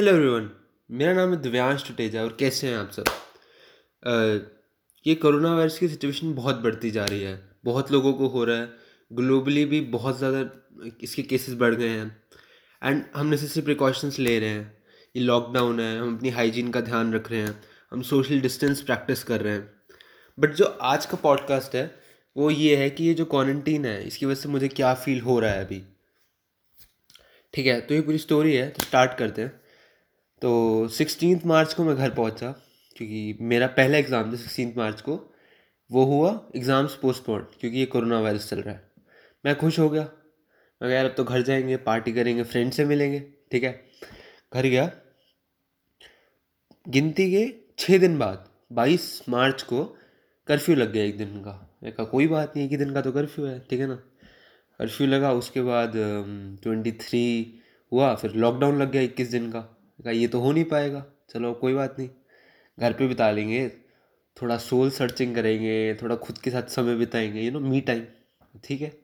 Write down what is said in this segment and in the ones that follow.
Hello everyone मेरा नाम है दिव्यांश टुटेजा और कैसे हैं आप सब? अ, ये कोरोना वायरस की सिचुएशन बहुत बढ़ती जा रही है। बहुत लोगों को हो रहा है। ग्लोबली भी बहुत ज़्यादा इसके केसेस बढ़ गए हैं। एंड हम नेसेसरी प्रिकॉशंस ले रहे हैं। ये लॉकडाउन है हम अपनी हाइजीन का ध्यान रख रहे हैं। हम सोशल डिस्टेंस प्रैक्टिस कर रहे हैं। बट जो आज का पॉडकास्ट है वो ये है कि ये जो क्वारंटीन है इसकी वजह से मुझे क्या फील हो रहा है अभी? ठीक है तो ये पूरी स्टोरी है तो स्टार्ट करते हैं। तो सिक्सटीन मार्च को मैं घर पहुँचा, क्योंकि मेरा पहला एग्ज़ाम था सिक्सटीन मार्च को। वो हुआ एग्ज़ाम्स पोस्टपोन क्योंकि ये कोरोना वायरस चल रहा है। मैं खुश हो गया। मैं यार, अब तो घर जाएँगे पार्टी करेंगे फ्रेंड से मिलेंगे। ठीक है? घर गया। गिनती के छः दिन बाद, बाईस मार्च को कर्फ्यू लग गया एक दिन का। मैं कहा, कोई बात नहीं, एक ही दिन का तो कर्फ्यू है। ठीक है ना? कर्फ्यू लगा, उसके बाद ट्वेंटी थ्री हुआ, फिर लॉकडाउन लग गया इक्कीस दिन का। कहा, ये तो हो नहीं पाएगा। चलो, कोई बात नहीं। घर पे बिता लेंगे। थोड़ा सोल सर्चिंग करेंगे, थोड़ा खुद के साथ समय बिताएँगे यू नो मी टाइम ठीक है?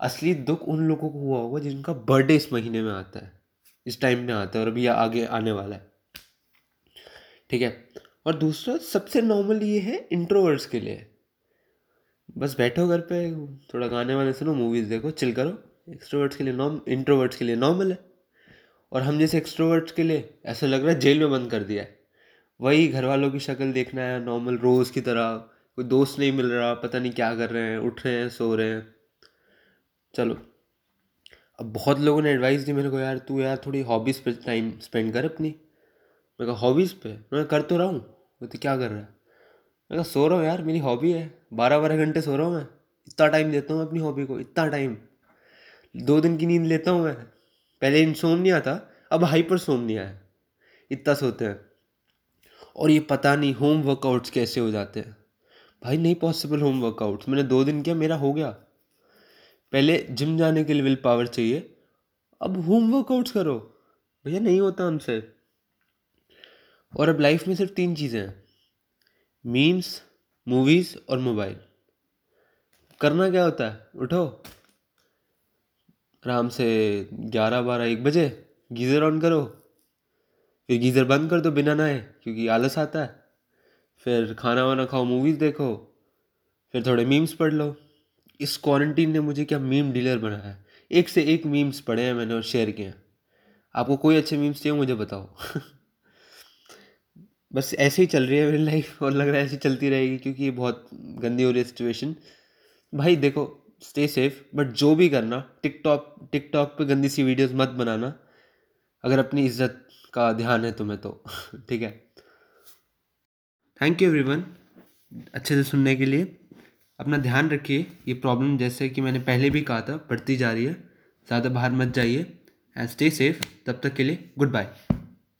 असली दुख उन लोगों को हुआ होगा जिनका बर्थडे इस महीने में आता है, इस टाइम में आता है, और अभी आगे आने वाला है, ठीक है? और दूसरा, सबसे नॉर्मल ये है इंट्रोवर्ट्स के लिए। बस बैठो घर पे, थोड़ा गाने वाने सुनो मूवीज़ देखो चिल करो। एक्सट्रोवर्ट्स के लिए नॉर्म इंट्रोवर्ट्स के लिए नॉर्मल है। और हम जैसे एक्सट्रोवर्ट्स के लिए ऐसा लग रहा है जेल में बंद कर दिया है। वही घर वालों की शक्ल देखना है नॉर्मल रोज़ की तरह, कोई दोस्त नहीं मिल रहा, पता नहीं क्या कर रहे हैं, उठ रहे हैं, सो रहे हैं। चलो। अब बहुत लोगों ने एडवाइस दी मेरे को, यार, तू यार थोड़ी हॉबीज़ पे टाइम स्पेंड कर अपनी। मैं कहा हॉबीज़ पे? मैं कर तो रहा हूँ। वो तो क्या कर रहा है? मैं कहा, सो रहा हूँ यार, मेरी हॉबी है। बारह बारह घंटे सो रहा हूँ मैं। इतना टाइम देता हूँ अपनी हॉबी को, इतना टाइम दो दिन की नींद लेता हूँ मैं। पहले इंसोमनिया था, अब हाइपर सोमनिया है। इतना सोते हैं। और ये पता नहीं होम वर्कआउट्स कैसे हो जाते हैं। भाई, नहीं पॉसिबल होम वर्कआउट्स मैंने दो दिन किया, मेरा हो गया। पहले जिम जाने के लिए विल पावर चाहिए। अब होम वर्कआउट्स करो। भैया, नहीं होता हमसे। और अब लाइफ में सिर्फ़ तीन चीज़ें हैं। मीम्स मूवीज़ और मोबाइल करना क्या होता है? उठो। आराम से ग्यारह, बारह, एक बजे गीज़र ऑन करो। फिर गीज़र बंद कर दो बिना नहाए, क्योंकि आलस आता है। फिर खाना वाना खाओ मूवीज़ देखो, फिर थोड़े मीम्स पढ़ लो। इस क्वारंटीन ने मुझे क्या मीम डीलर बनाया है? एक से एक मीम्स पढ़े हैं मैंने और शेयर किए हैं। आपको कोई अच्छे मीम्स चाहिए मुझे बताओ। बस ऐसे ही चल रही है मेरी लाइफ और लग रहा है ऐसे चलती रहेगी, क्योंकि ये बहुत गंदी हो रही है सिचुएशन भाई देखो स्टे सेफ़ बट जो भी करना टिकटॉक टिकटॉक पे गंदी सी वीडियोस मत बनाना। अगर अपनी इज़्ज़त का ध्यान है तुम्हें तो ठीक है? थैंक यू एवरीवन अच्छे से सुनने के लिए। अपना ध्यान रखिए, ये प्रॉब्लम जैसे कि मैंने पहले भी कहा था, बढ़ती जा रही है। ज़्यादा बाहर मत जाइए एंड स्टे सेफ़ तब तक के लिए गुड बाय